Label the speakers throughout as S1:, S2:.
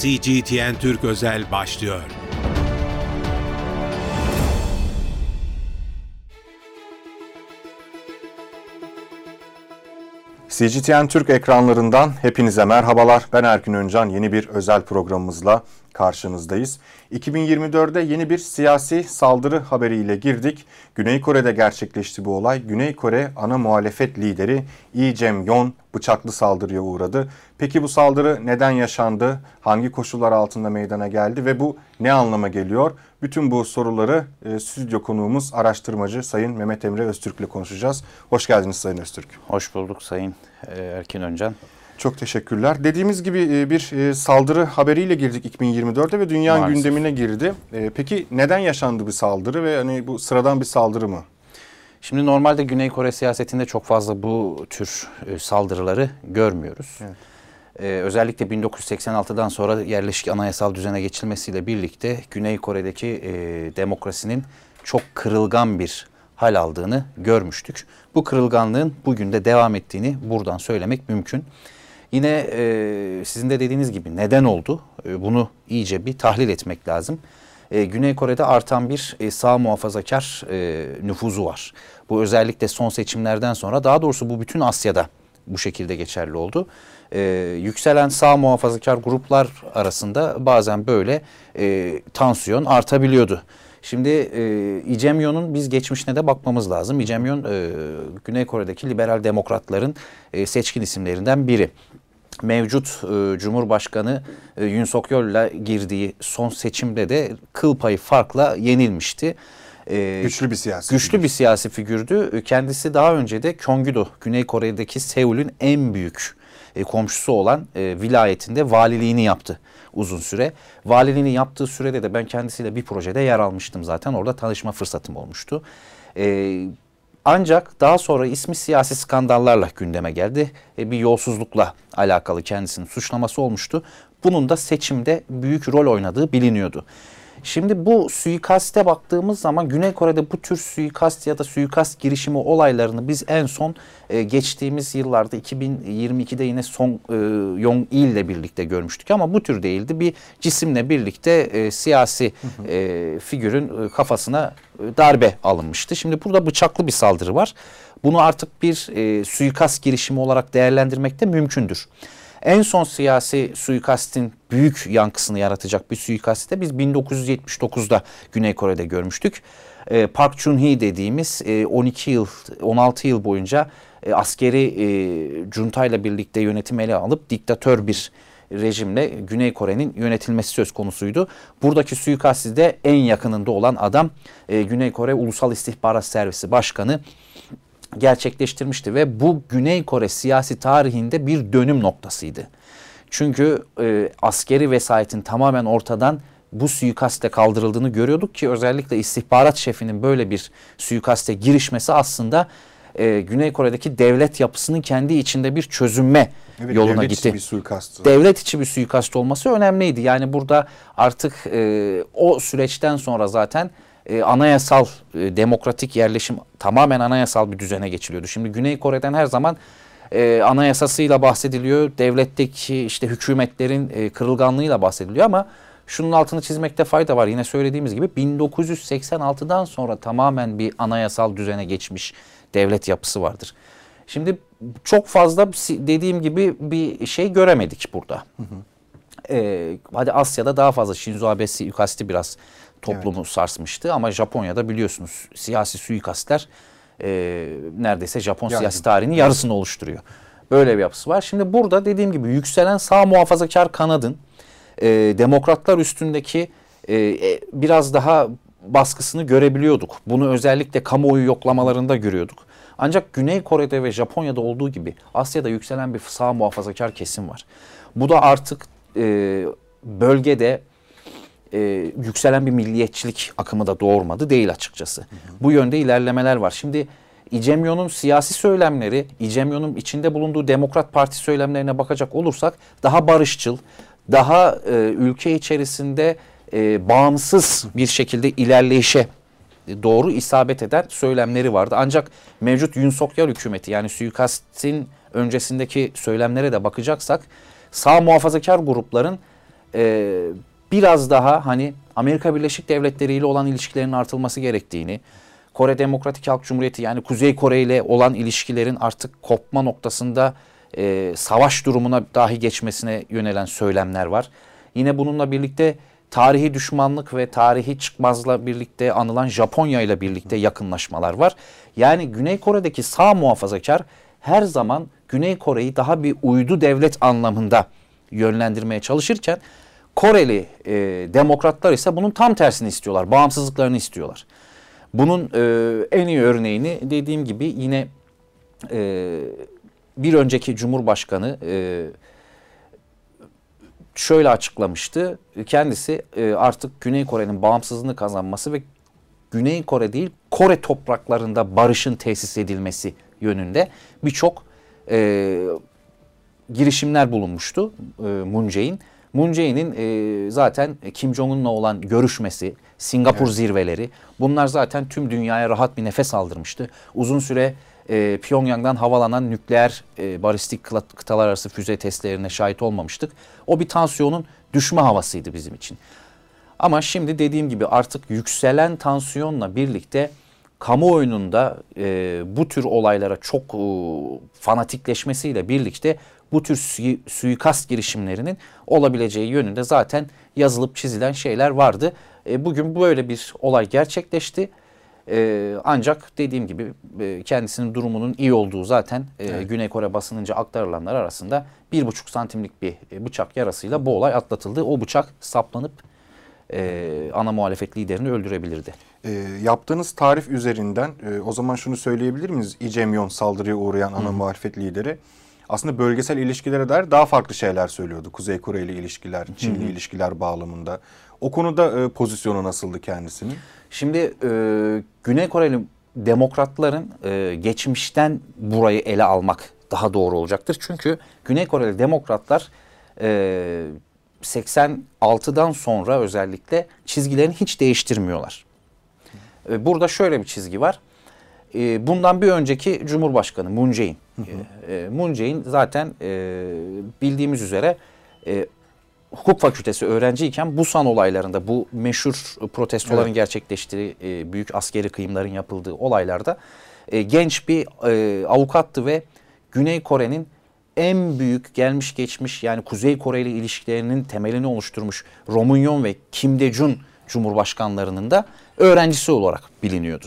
S1: CGTN Türk Özel başlıyor.
S2: CGTN Türk ekranlarından hepinize merhabalar. Ben Erkin Öncan. Yeni bir özel programımızla karşınızdayız. 2024'de yeni bir siyasi saldırı haberiyle girdik. Güney Kore'de gerçekleşti bu olay. Güney Kore ana muhalefet lideri Lee Jae-myung bıçaklı saldırıya uğradı. Peki bu saldırı neden yaşandı? Hangi koşullar altında meydana geldi ve bu ne anlama geliyor? Bütün bu soruları e, stüdyo konuğumuz araştırmacı Sayın Mehmet Emre Öztürk ile konuşacağız. Hoş geldiniz Sayın Öztürk.
S3: Hoş bulduk Sayın e, Erkin Öncan.
S2: Çok teşekkürler. Dediğimiz gibi e, bir e, saldırı haberiyle girdik 2024'te ve dünyanın Maalesef. gündemine girdi. E, peki neden yaşandı bir saldırı ve hani bu sıradan bir saldırı mı?
S3: Şimdi normalde Güney Kore siyasetinde çok fazla bu tür saldırıları görmüyoruz. Evet. Ee, özellikle 1986'dan sonra yerleşik anayasal düzene geçilmesiyle birlikte Güney Kore'deki e, demokrasinin çok kırılgan bir hal aldığını görmüştük. Bu kırılganlığın bugün de devam ettiğini buradan söylemek mümkün. Yine e, sizin de dediğiniz gibi neden oldu? E, bunu iyice bir tahlil etmek lazım. E, Güney Kore'de artan bir e, sağ muhafazakar e, nüfuzu var. Bu özellikle son seçimlerden sonra daha doğrusu bu bütün Asya'da bu şekilde geçerli oldu. E, yükselen sağ muhafazakar gruplar arasında bazen böyle e, tansiyon artabiliyordu. Şimdi e, İcemyon'un biz geçmişine de bakmamız lazım. İcemyon e, Güney Kore'deki liberal demokratların e, seçkin isimlerinden biri mevcut e, Cumhurbaşkanı e, Yun Sok Yeol'la girdiği son seçimde de kıl payı farkla yenilmişti.
S2: E, güçlü bir siyasi
S3: Güçlü figür. bir siyasi figürdü. E, kendisi daha önce de Gyeonggi-do, Güney Kore'deki Seul'ün en büyük e, komşusu olan e, vilayetinde valiliğini yaptı uzun süre. Valiliğini yaptığı sürede de ben kendisiyle bir projede yer almıştım zaten. Orada tanışma fırsatım olmuştu. E, ancak daha sonra ismi siyasi skandallarla gündeme geldi. E, bir yolsuzlukla alakalı kendisinin suçlaması olmuştu. Bunun da seçimde büyük rol oynadığı biliniyordu. Şimdi bu suikaste baktığımız zaman Güney Kore'de bu tür suikast ya da suikast girişimi olaylarını biz en son e, geçtiğimiz yıllarda 2022'de yine Song e, Yong Il ile birlikte görmüştük ama bu tür değildi. Bir cisimle birlikte e, siyasi e, figürün e, kafasına e, darbe alınmıştı. Şimdi burada bıçaklı bir saldırı var. Bunu artık bir e, suikast girişimi olarak değerlendirmek de mümkündür. En son siyasi suikastin büyük yankısını yaratacak bir suikasti de biz 1979'da Güney Kore'de görmüştük. Ee, Park Chung-hee dediğimiz 12 e, yıl, 16 yıl boyunca e, askeri e, juntayla birlikte yönetim ele alıp diktatör bir rejimle Güney Kore'nin yönetilmesi söz konusuydu. Buradaki suikastide en yakınında olan adam Güney Kore Ulusal İstihbarat Servisi Başkanı gerçekleştirmişti ve bu Güney Kore siyasi tarihinde bir dönüm noktasıydı. Çünkü e, askeri vesayetin tamamen ortadan bu suikaste kaldırıldığını görüyorduk ki özellikle istihbarat şefinin böyle bir suikaste girişmesi aslında e, Güney Kore'deki devlet yapısının kendi içinde bir çözünme evet, yoluna devlet gitti. Devlet içi bir suikast. Devlet içi bir suikast olması önemliydi. Yani burada artık e, o süreçten sonra zaten e, anayasal e, demokratik yerleşim tamamen anayasal bir düzene geçiliyordu. Şimdi Güney Kore'den her zaman e, anayasasıyla bahsediliyor. Devletteki işte hükümetlerin e, kırılganlığıyla bahsediliyor ama şunun altını çizmekte fayda var. Yine söylediğimiz gibi 1986'dan sonra tamamen bir anayasal düzene geçmiş devlet yapısı vardır. Şimdi çok fazla dediğim gibi bir şey göremedik burada. Hı hı. Ee, hadi Asya'da daha fazla Shinzo Abe suikasti biraz toplumu evet. sarsmıştı. Ama Japonya'da biliyorsunuz siyasi suikastler e, neredeyse Japon yani. siyasi tarihinin yarısını oluşturuyor. Böyle bir yapısı var. Şimdi burada dediğim gibi yükselen sağ muhafazakar kanadın e, demokratlar üstündeki e, e, biraz daha baskısını görebiliyorduk. Bunu özellikle kamuoyu yoklamalarında görüyorduk. Ancak Güney Kore'de ve Japonya'da olduğu gibi Asya'da yükselen bir sağ muhafazakar kesim var. Bu da artık e, bölgede e, yükselen bir milliyetçilik akımı da doğurmadı değil açıkçası. Hı hı. Bu yönde ilerlemeler var. Şimdi İcemyon'un siyasi söylemleri, İcemyon'un içinde bulunduğu Demokrat Parti söylemlerine bakacak olursak daha barışçıl, daha e, ülke içerisinde e, bağımsız bir şekilde ilerleyişe doğru isabet eden söylemleri vardı. Ancak mevcut Yun Sokyal hükümeti yani suikastin öncesindeki söylemlere de bakacaksak sağ muhafazakar grupların e, biraz daha hani Amerika Birleşik Devletleri ile olan ilişkilerin artılması gerektiğini, Kore Demokratik Halk Cumhuriyeti yani Kuzey Kore ile olan ilişkilerin artık kopma noktasında e, savaş durumuna dahi geçmesine yönelen söylemler var. Yine bununla birlikte tarihi düşmanlık ve tarihi çıkmazla birlikte anılan Japonya ile birlikte yakınlaşmalar var. Yani Güney Kore'deki sağ muhafazakar her zaman Güney Kore'yi daha bir uydu devlet anlamında yönlendirmeye çalışırken Koreli e, demokratlar ise bunun tam tersini istiyorlar. Bağımsızlıklarını istiyorlar. Bunun e, en iyi örneğini dediğim gibi yine e, bir önceki Cumhurbaşkanı e, şöyle açıklamıştı. Kendisi e, artık Güney Kore'nin bağımsızlığını kazanması ve Güney Kore değil Kore topraklarında barışın tesis edilmesi yönünde birçok e, girişimler bulunmuştu e, Moon Jae-in. Moon Jae-in'in e, zaten Kim Jong-un'la olan görüşmesi, Singapur evet. zirveleri bunlar zaten tüm dünyaya rahat bir nefes aldırmıştı. Uzun süre e, Pyongyang'dan havalanan nükleer e, balistik kıtalar arası füze testlerine şahit olmamıştık. O bir tansiyonun düşme havasıydı bizim için. Ama şimdi dediğim gibi artık yükselen tansiyonla birlikte kamuoyunun e, bu tür olaylara çok e, fanatikleşmesiyle birlikte bu tür su, suikast girişimlerinin olabileceği yönünde zaten yazılıp çizilen şeyler vardı. E, bugün böyle bir olay gerçekleşti. E, ancak dediğim gibi e, kendisinin durumunun iyi olduğu zaten e, evet. Güney Kore basınınca aktarılanlar arasında bir buçuk santimlik bir e, bıçak yarasıyla bu olay atlatıldı. O bıçak saplanıp e, ana muhalefet liderini öldürebilirdi.
S2: E, yaptığınız tarif üzerinden e, o zaman şunu söyleyebilir miyiz? İcemyon saldırıya uğrayan ana Hı. muhalefet lideri aslında bölgesel ilişkilere dair daha farklı şeyler söylüyordu. Kuzey Kore ile ilişkiler, Çinli Hı. ilişkiler bağlamında. O konuda e, pozisyonu nasıldı kendisinin?
S3: Şimdi e, Güney Koreli demokratların e, geçmişten burayı ele almak daha doğru olacaktır. Çünkü Güney Koreli demokratlar e, 86'dan sonra özellikle çizgilerini hiç değiştirmiyorlar. Burada şöyle bir çizgi var. E, bundan bir önceki Cumhurbaşkanı Moon Jae-in. E, e, Moon Jae-in zaten e, bildiğimiz üzere e, hukuk fakültesi öğrenciyken bu san olaylarında bu meşhur protestoların evet. gerçekleştiği büyük askeri kıyımların yapıldığı olaylarda genç bir avukattı ve Güney Kore'nin en büyük gelmiş geçmiş yani Kuzey Kore ile ilişkilerinin temelini oluşturmuş Romunyon ve Kim De-jun Cumhurbaşkanlarının da öğrencisi olarak biliniyordu.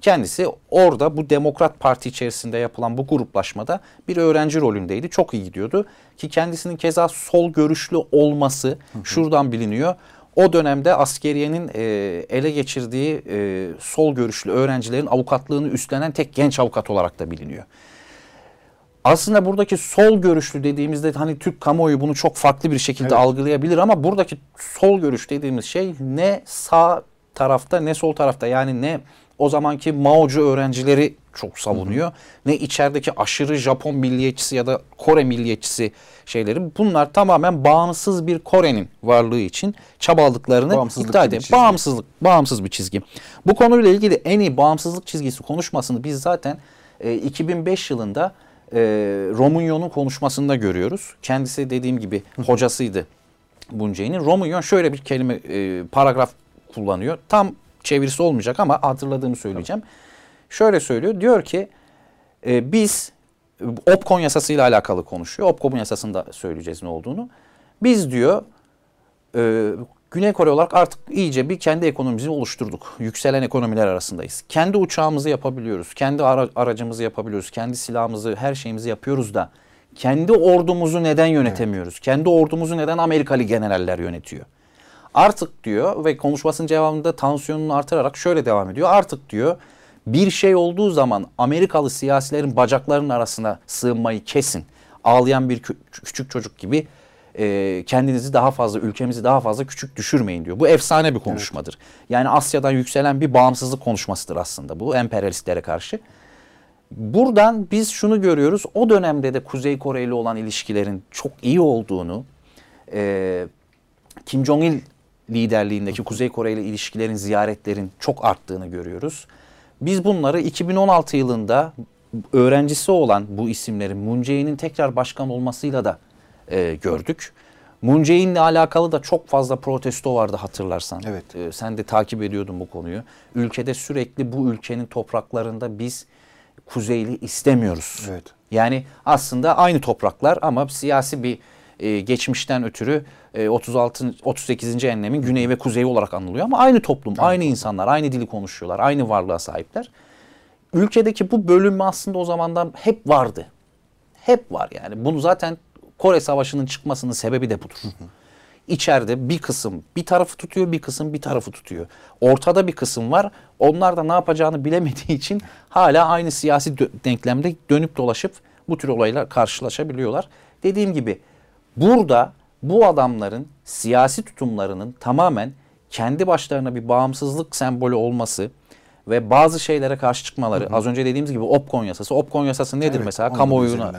S3: Kendisi orada bu Demokrat Parti içerisinde yapılan bu gruplaşmada bir öğrenci rolündeydi. Çok iyi gidiyordu ki kendisinin keza sol görüşlü olması şuradan biliniyor. O dönemde askeriyenin e, ele geçirdiği e, sol görüşlü öğrencilerin avukatlığını üstlenen tek genç avukat olarak da biliniyor. Aslında buradaki sol görüşlü dediğimizde hani Türk kamuoyu bunu çok farklı bir şekilde evet. algılayabilir ama buradaki sol görüş dediğimiz şey ne sağ tarafta ne sol tarafta yani ne o zamanki Maocu öğrencileri çok savunuyor. Hı hı. Ne içerideki aşırı Japon milliyetçisi ya da Kore milliyetçisi şeyleri. Bunlar tamamen bağımsız bir Kore'nin varlığı için çabaladıklarını iddia ediyor. Bağımsızlık, bağımsız bir çizgi. Bu konuyla ilgili en iyi bağımsızlık çizgisi konuşmasını biz zaten e, 2005 yılında e, Romunyon'un konuşmasında görüyoruz. Kendisi dediğim gibi hocasıydı Bunce'nin. Romunyon şöyle bir kelime, e, paragraf kullanıyor. Tam çevirisi olmayacak ama hatırladığımı söyleyeceğim. Tamam. Şöyle söylüyor. Diyor ki e, biz OPCON yasasıyla alakalı konuşuyor. OPCON yasasında söyleyeceğiz ne olduğunu. Biz diyor e, Güney Kore olarak artık iyice bir kendi ekonomimizi oluşturduk. Yükselen ekonomiler arasındayız. Kendi uçağımızı yapabiliyoruz. Kendi ara, aracımızı yapabiliyoruz. Kendi silahımızı, her şeyimizi yapıyoruz da kendi ordumuzu neden yönetemiyoruz? Evet. Kendi ordumuzu neden Amerikalı generaller yönetiyor? Artık diyor ve konuşmasının cevabında tansiyonunu artırarak şöyle devam ediyor. Artık diyor bir şey olduğu zaman Amerikalı siyasilerin bacaklarının arasına sığınmayı kesin. Ağlayan bir küçük çocuk gibi e, kendinizi daha fazla, ülkemizi daha fazla küçük düşürmeyin diyor. Bu efsane bir konuşmadır. Evet. Yani Asya'dan yükselen bir bağımsızlık konuşmasıdır aslında bu emperyalistlere karşı. Buradan biz şunu görüyoruz. O dönemde de Kuzey Kore ile olan ilişkilerin çok iyi olduğunu, e, Kim Jong-il liderliğindeki Kuzey Kore ile ilişkilerin, ziyaretlerin çok arttığını görüyoruz. Biz bunları 2016 yılında öğrencisi olan bu isimlerin Moon Jae-in'in tekrar başkan olmasıyla da e, gördük. Moon Jae-in'le alakalı da çok fazla protesto vardı hatırlarsan.
S2: Evet.
S3: Ee, sen de takip ediyordun bu konuyu. Ülkede sürekli bu ülkenin topraklarında biz Kuzeyli istemiyoruz.
S2: Evet.
S3: Yani aslında aynı topraklar ama siyasi bir e, geçmişten ötürü e, 36 38. enlemin güneyi ve kuzeyi olarak anılıyor ama aynı toplum, aynı insanlar, aynı dili konuşuyorlar, aynı varlığa sahipler. Ülkedeki bu bölünme aslında o zamandan hep vardı. Hep var yani. Bunu zaten Kore Savaşı'nın çıkmasının sebebi de budur. İçeride bir kısım bir tarafı tutuyor, bir kısım bir tarafı tutuyor. Ortada bir kısım var. Onlar da ne yapacağını bilemediği için hala aynı siyasi dö- denklemde dönüp dolaşıp bu tür olaylar karşılaşabiliyorlar. Dediğim gibi burada bu adamların siyasi tutumlarının tamamen kendi başlarına bir bağımsızlık sembolü olması ve bazı şeylere karşı çıkmaları. Az önce dediğimiz gibi OPCON yasası. OPCON yasası nedir
S2: Evet,
S3: mesela? Kamuoyuna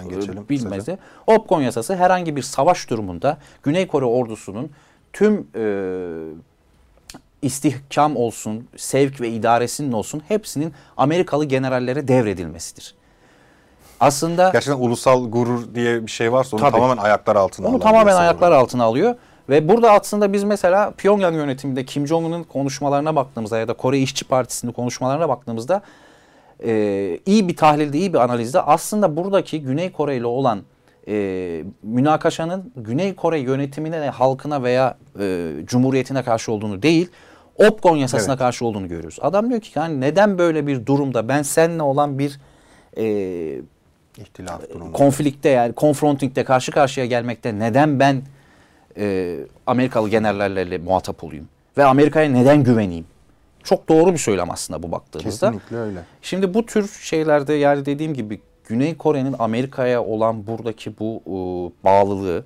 S3: bilmezdi. OPCON yasası herhangi bir savaş durumunda Güney Kore ordusunun tüm e, istihkam olsun, sevk ve idaresinin olsun hepsinin Amerikalı generallere devredilmesidir. Aslında
S2: Gerçekten ulusal gurur diye bir şey varsa onu
S3: Tabii.
S2: tamamen ayaklar altına
S3: onu
S2: alan
S3: tamamen ayaklar
S2: olarak.
S3: altına alıyor. Ve burada aslında biz mesela Pyongyang yönetiminde Kim Jong-un'un konuşmalarına baktığımızda ya da Kore İşçi Partisi'nin konuşmalarına baktığımızda e, iyi bir tahlilde, iyi bir analizde aslında buradaki Güney Kore ile olan e, münakaşanın Güney Kore yönetimine, halkına veya e, cumhuriyetine karşı olduğunu değil, OPCON yasasına
S2: Evet.
S3: karşı olduğunu görüyoruz. Adam diyor ki yani neden böyle bir durumda ben seninle olan bir e,
S2: İhtilaf durumu.
S3: konflikte yani confronting'de karşı karşıya gelmekte neden ben e, Amerikalı generallerle muhatap olayım? Ve Amerika'ya neden güveneyim? Çok doğru bir söylem aslında bu baktığımızda.
S2: Kesinlikle öyle.
S3: Şimdi bu tür şeylerde yani dediğim gibi Güney Kore'nin Amerika'ya olan buradaki bu e, bağlılığı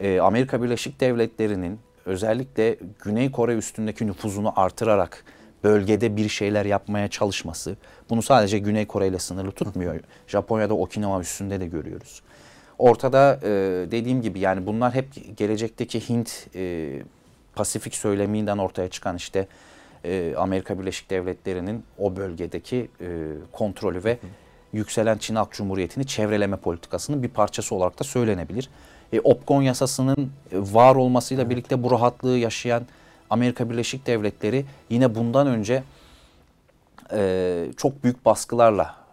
S3: e, Amerika Birleşik Devletleri'nin özellikle Güney Kore üstündeki nüfuzunu artırarak bölgede bir şeyler yapmaya çalışması. Bunu sadece Güney Kore ile sınırlı tutmuyor. Japonya'da Okinawa üstünde de görüyoruz. Ortada e, dediğim gibi yani bunlar hep gelecekteki Hint e, Pasifik söyleminden ortaya çıkan işte e, Amerika Birleşik Devletleri'nin o bölgedeki e, kontrolü ve yükselen Çin Halk Cumhuriyeti'ni çevreleme politikasının bir parçası olarak da söylenebilir. E, OPCON yasasının e, var olmasıyla birlikte bu rahatlığı yaşayan Amerika Birleşik Devletleri yine bundan önce e, çok büyük baskılarla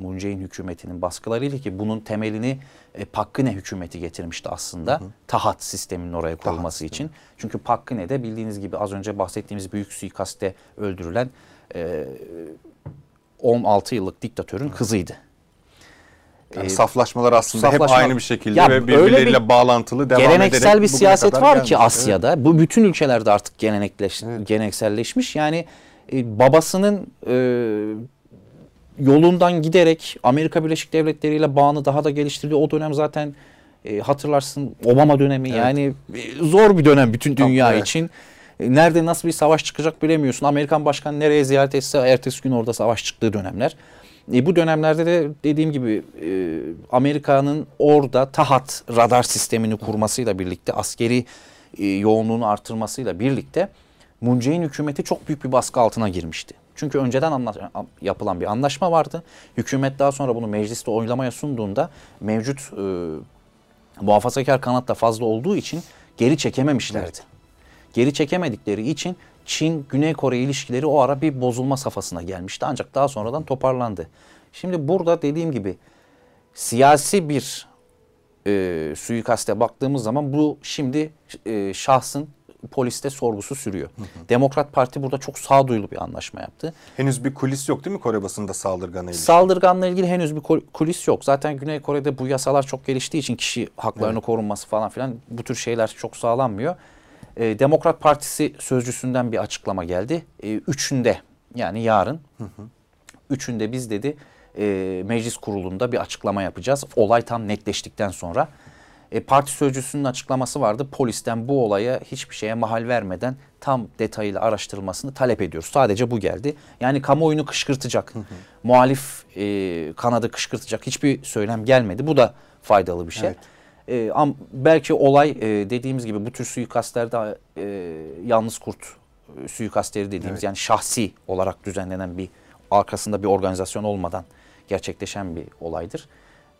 S3: Moon Jae-in hükümetinin baskılarıyla ki bunun temelini e, Geun-hye hükümeti getirmişti aslında. Tahat sisteminin oraya kurulması için. Çünkü Park Geun-hye bildiğiniz gibi az önce bahsettiğimiz büyük suikaste öldürülen e, 16 yıllık diktatörün kızıydı.
S2: Yani
S3: Ee,
S2: saflaşmalar aslında
S3: saflaşma-
S2: hep aynı bir şekilde
S3: Ya
S2: ve birbirleriyle
S3: bir
S2: bağlantılı devam
S3: geleneksel
S2: ederek
S3: bir siyaset var
S2: gelmiş.
S3: ki
S2: Evet.
S3: Asya'da. Bu bütün ülkelerde artık gelenekleş, gelenekselleşmiş. Yani e, babasının e, yolundan giderek Amerika Birleşik Devletleri ile bağını daha da geliştirdiği o dönem zaten e, hatırlarsın Obama dönemi yani e, zor bir dönem bütün dünya
S2: evet.
S3: için. E, Nerede nasıl bir savaş çıkacak bilemiyorsun. Amerikan başkanı nereye ziyaret etse ertesi gün orada savaş çıktığı dönemler. E, bu dönemlerde de dediğim gibi e, Amerika'nın orada tahat radar sistemini kurmasıyla birlikte askeri e, yoğunluğunu artırmasıyla birlikte Moon Jae-in hükümeti çok büyük bir baskı altına girmişti. Çünkü önceden anla- yapılan bir anlaşma vardı. Hükümet daha sonra bunu mecliste oylamaya sunduğunda mevcut e, muhafazakar kanat da fazla olduğu için geri çekememişlerdi. Geri çekemedikleri için Çin Güney Kore ilişkileri o ara bir bozulma safhasına gelmişti ancak daha sonradan toparlandı. Şimdi burada dediğim gibi siyasi bir e, suikaste baktığımız zaman bu şimdi e, şahsın poliste sorgusu sürüyor. Demokrat Parti burada çok sağduyulu bir anlaşma yaptı.
S2: Henüz bir kulis yok değil mi Kore basında saldırganı ilişkin?
S3: Saldırganla ilgili henüz bir kul- kulis yok. Zaten Güney Kore'de bu yasalar çok geliştiği için kişi haklarını korunması falan filan bu tür şeyler çok sağlanmıyor. Ee, Demokrat Partisi sözcüsünden bir açıklama geldi. Ee, üçünde yani yarın üçünde biz dedi e, meclis kurulunda bir açıklama yapacağız. Olay tam netleştikten sonra. E, parti sözcüsünün açıklaması vardı. Polisten bu olaya hiçbir şeye mahal vermeden tam detayıyla araştırılmasını talep ediyoruz. Sadece bu geldi. Yani kamuoyunu kışkırtacak, muhalif e, kanadı kışkırtacak hiçbir söylem gelmedi. Bu da faydalı bir şey.
S2: Evet.
S3: E, am- belki olay e, dediğimiz gibi bu tür suikastlerde e, yalnız kurt e, suikastleri dediğimiz
S2: Evet.
S3: yani şahsi olarak düzenlenen bir arkasında bir organizasyon olmadan gerçekleşen bir olaydır.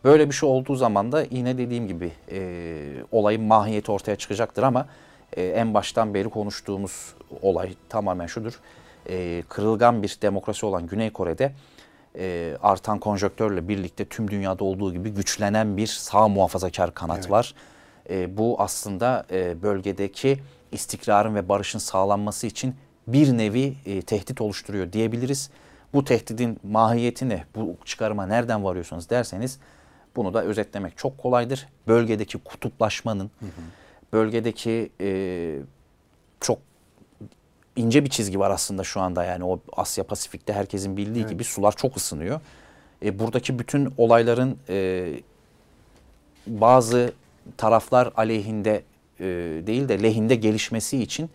S3: Böyle bir şey olduğu zaman da yine dediğim gibi e, olayın mahiyeti ortaya çıkacaktır ama e, en baştan beri konuştuğumuz olay tamamen şudur. E, kırılgan bir demokrasi olan Güney Kore'de e, artan konjöktörle birlikte tüm dünyada olduğu gibi güçlenen bir sağ muhafazakar kanat
S2: Evet.
S3: var. E, bu aslında e, bölgedeki istikrarın ve barışın sağlanması için bir nevi e, tehdit oluşturuyor diyebiliriz. Bu tehdidin mahiyeti ne? Bu çıkarıma nereden varıyorsunuz derseniz bunu da özetlemek çok kolaydır. Bölgedeki kutuplaşmanın, bölgedeki e, çok ince bir çizgi var aslında şu anda yani o Asya Pasifik'te herkesin bildiği gibi sular çok ısınıyor. E, buradaki bütün olayların e, bazı taraflar aleyhinde e, değil de lehinde gelişmesi için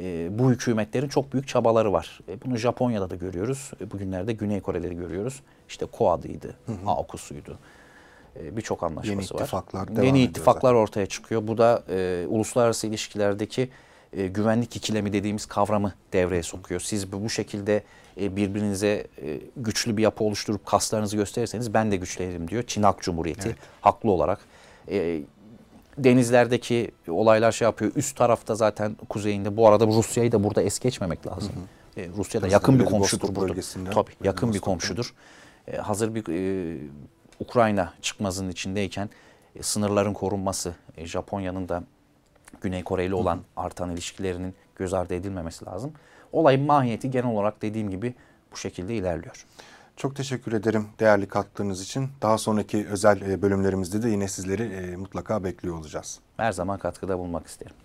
S3: e, bu hükümetlerin çok büyük çabaları var. E, bunu Japonya'da da görüyoruz. E, bugünlerde Güney Kore'de de görüyoruz. İşte KOA'dıydı, AUKUS'uydu. E, Birçok anlaşması
S2: Yeni
S3: var.
S2: ittifaklar devam
S3: Yeni ittifaklar ortaya çıkıyor. Bu da e, uluslararası ilişkilerdeki e, güvenlik ikilemi dediğimiz kavramı devreye sokuyor. Siz bu, bu şekilde e, birbirinize e, güçlü bir yapı oluşturup kaslarınızı gösterirseniz ben de güçlenirim diyor. Çin Halk Cumhuriyeti haklı olarak. E, denizlerdeki olaylar şey yapıyor. Üst tarafta zaten kuzeyinde. Bu arada Rusya'yı da burada es geçmemek lazım. E, Rusya da
S2: Hızlı
S3: yakın bir komşudur burada. Tabii yakın bir komşudur. E, hazır bir e, Ukrayna çıkmazın içindeyken e, sınırların korunması, e, Japonya'nın da Güney Kore ile olan artan ilişkilerinin göz ardı edilmemesi lazım. Olayın mahiyeti genel olarak dediğim gibi bu şekilde ilerliyor.
S2: Çok teşekkür ederim değerli katkılarınız için. Daha sonraki özel e, bölümlerimizde de yine sizleri e, mutlaka bekliyor olacağız.
S3: Her zaman katkıda bulunmak isterim.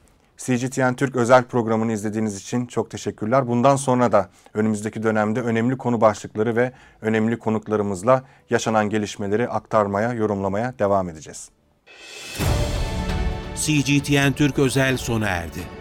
S2: CGTN Türk özel programını izlediğiniz için çok teşekkürler. Bundan sonra da önümüzdeki dönemde önemli konu başlıkları ve önemli konuklarımızla yaşanan gelişmeleri aktarmaya, yorumlamaya devam edeceğiz.
S1: CGTN Türk özel sona erdi.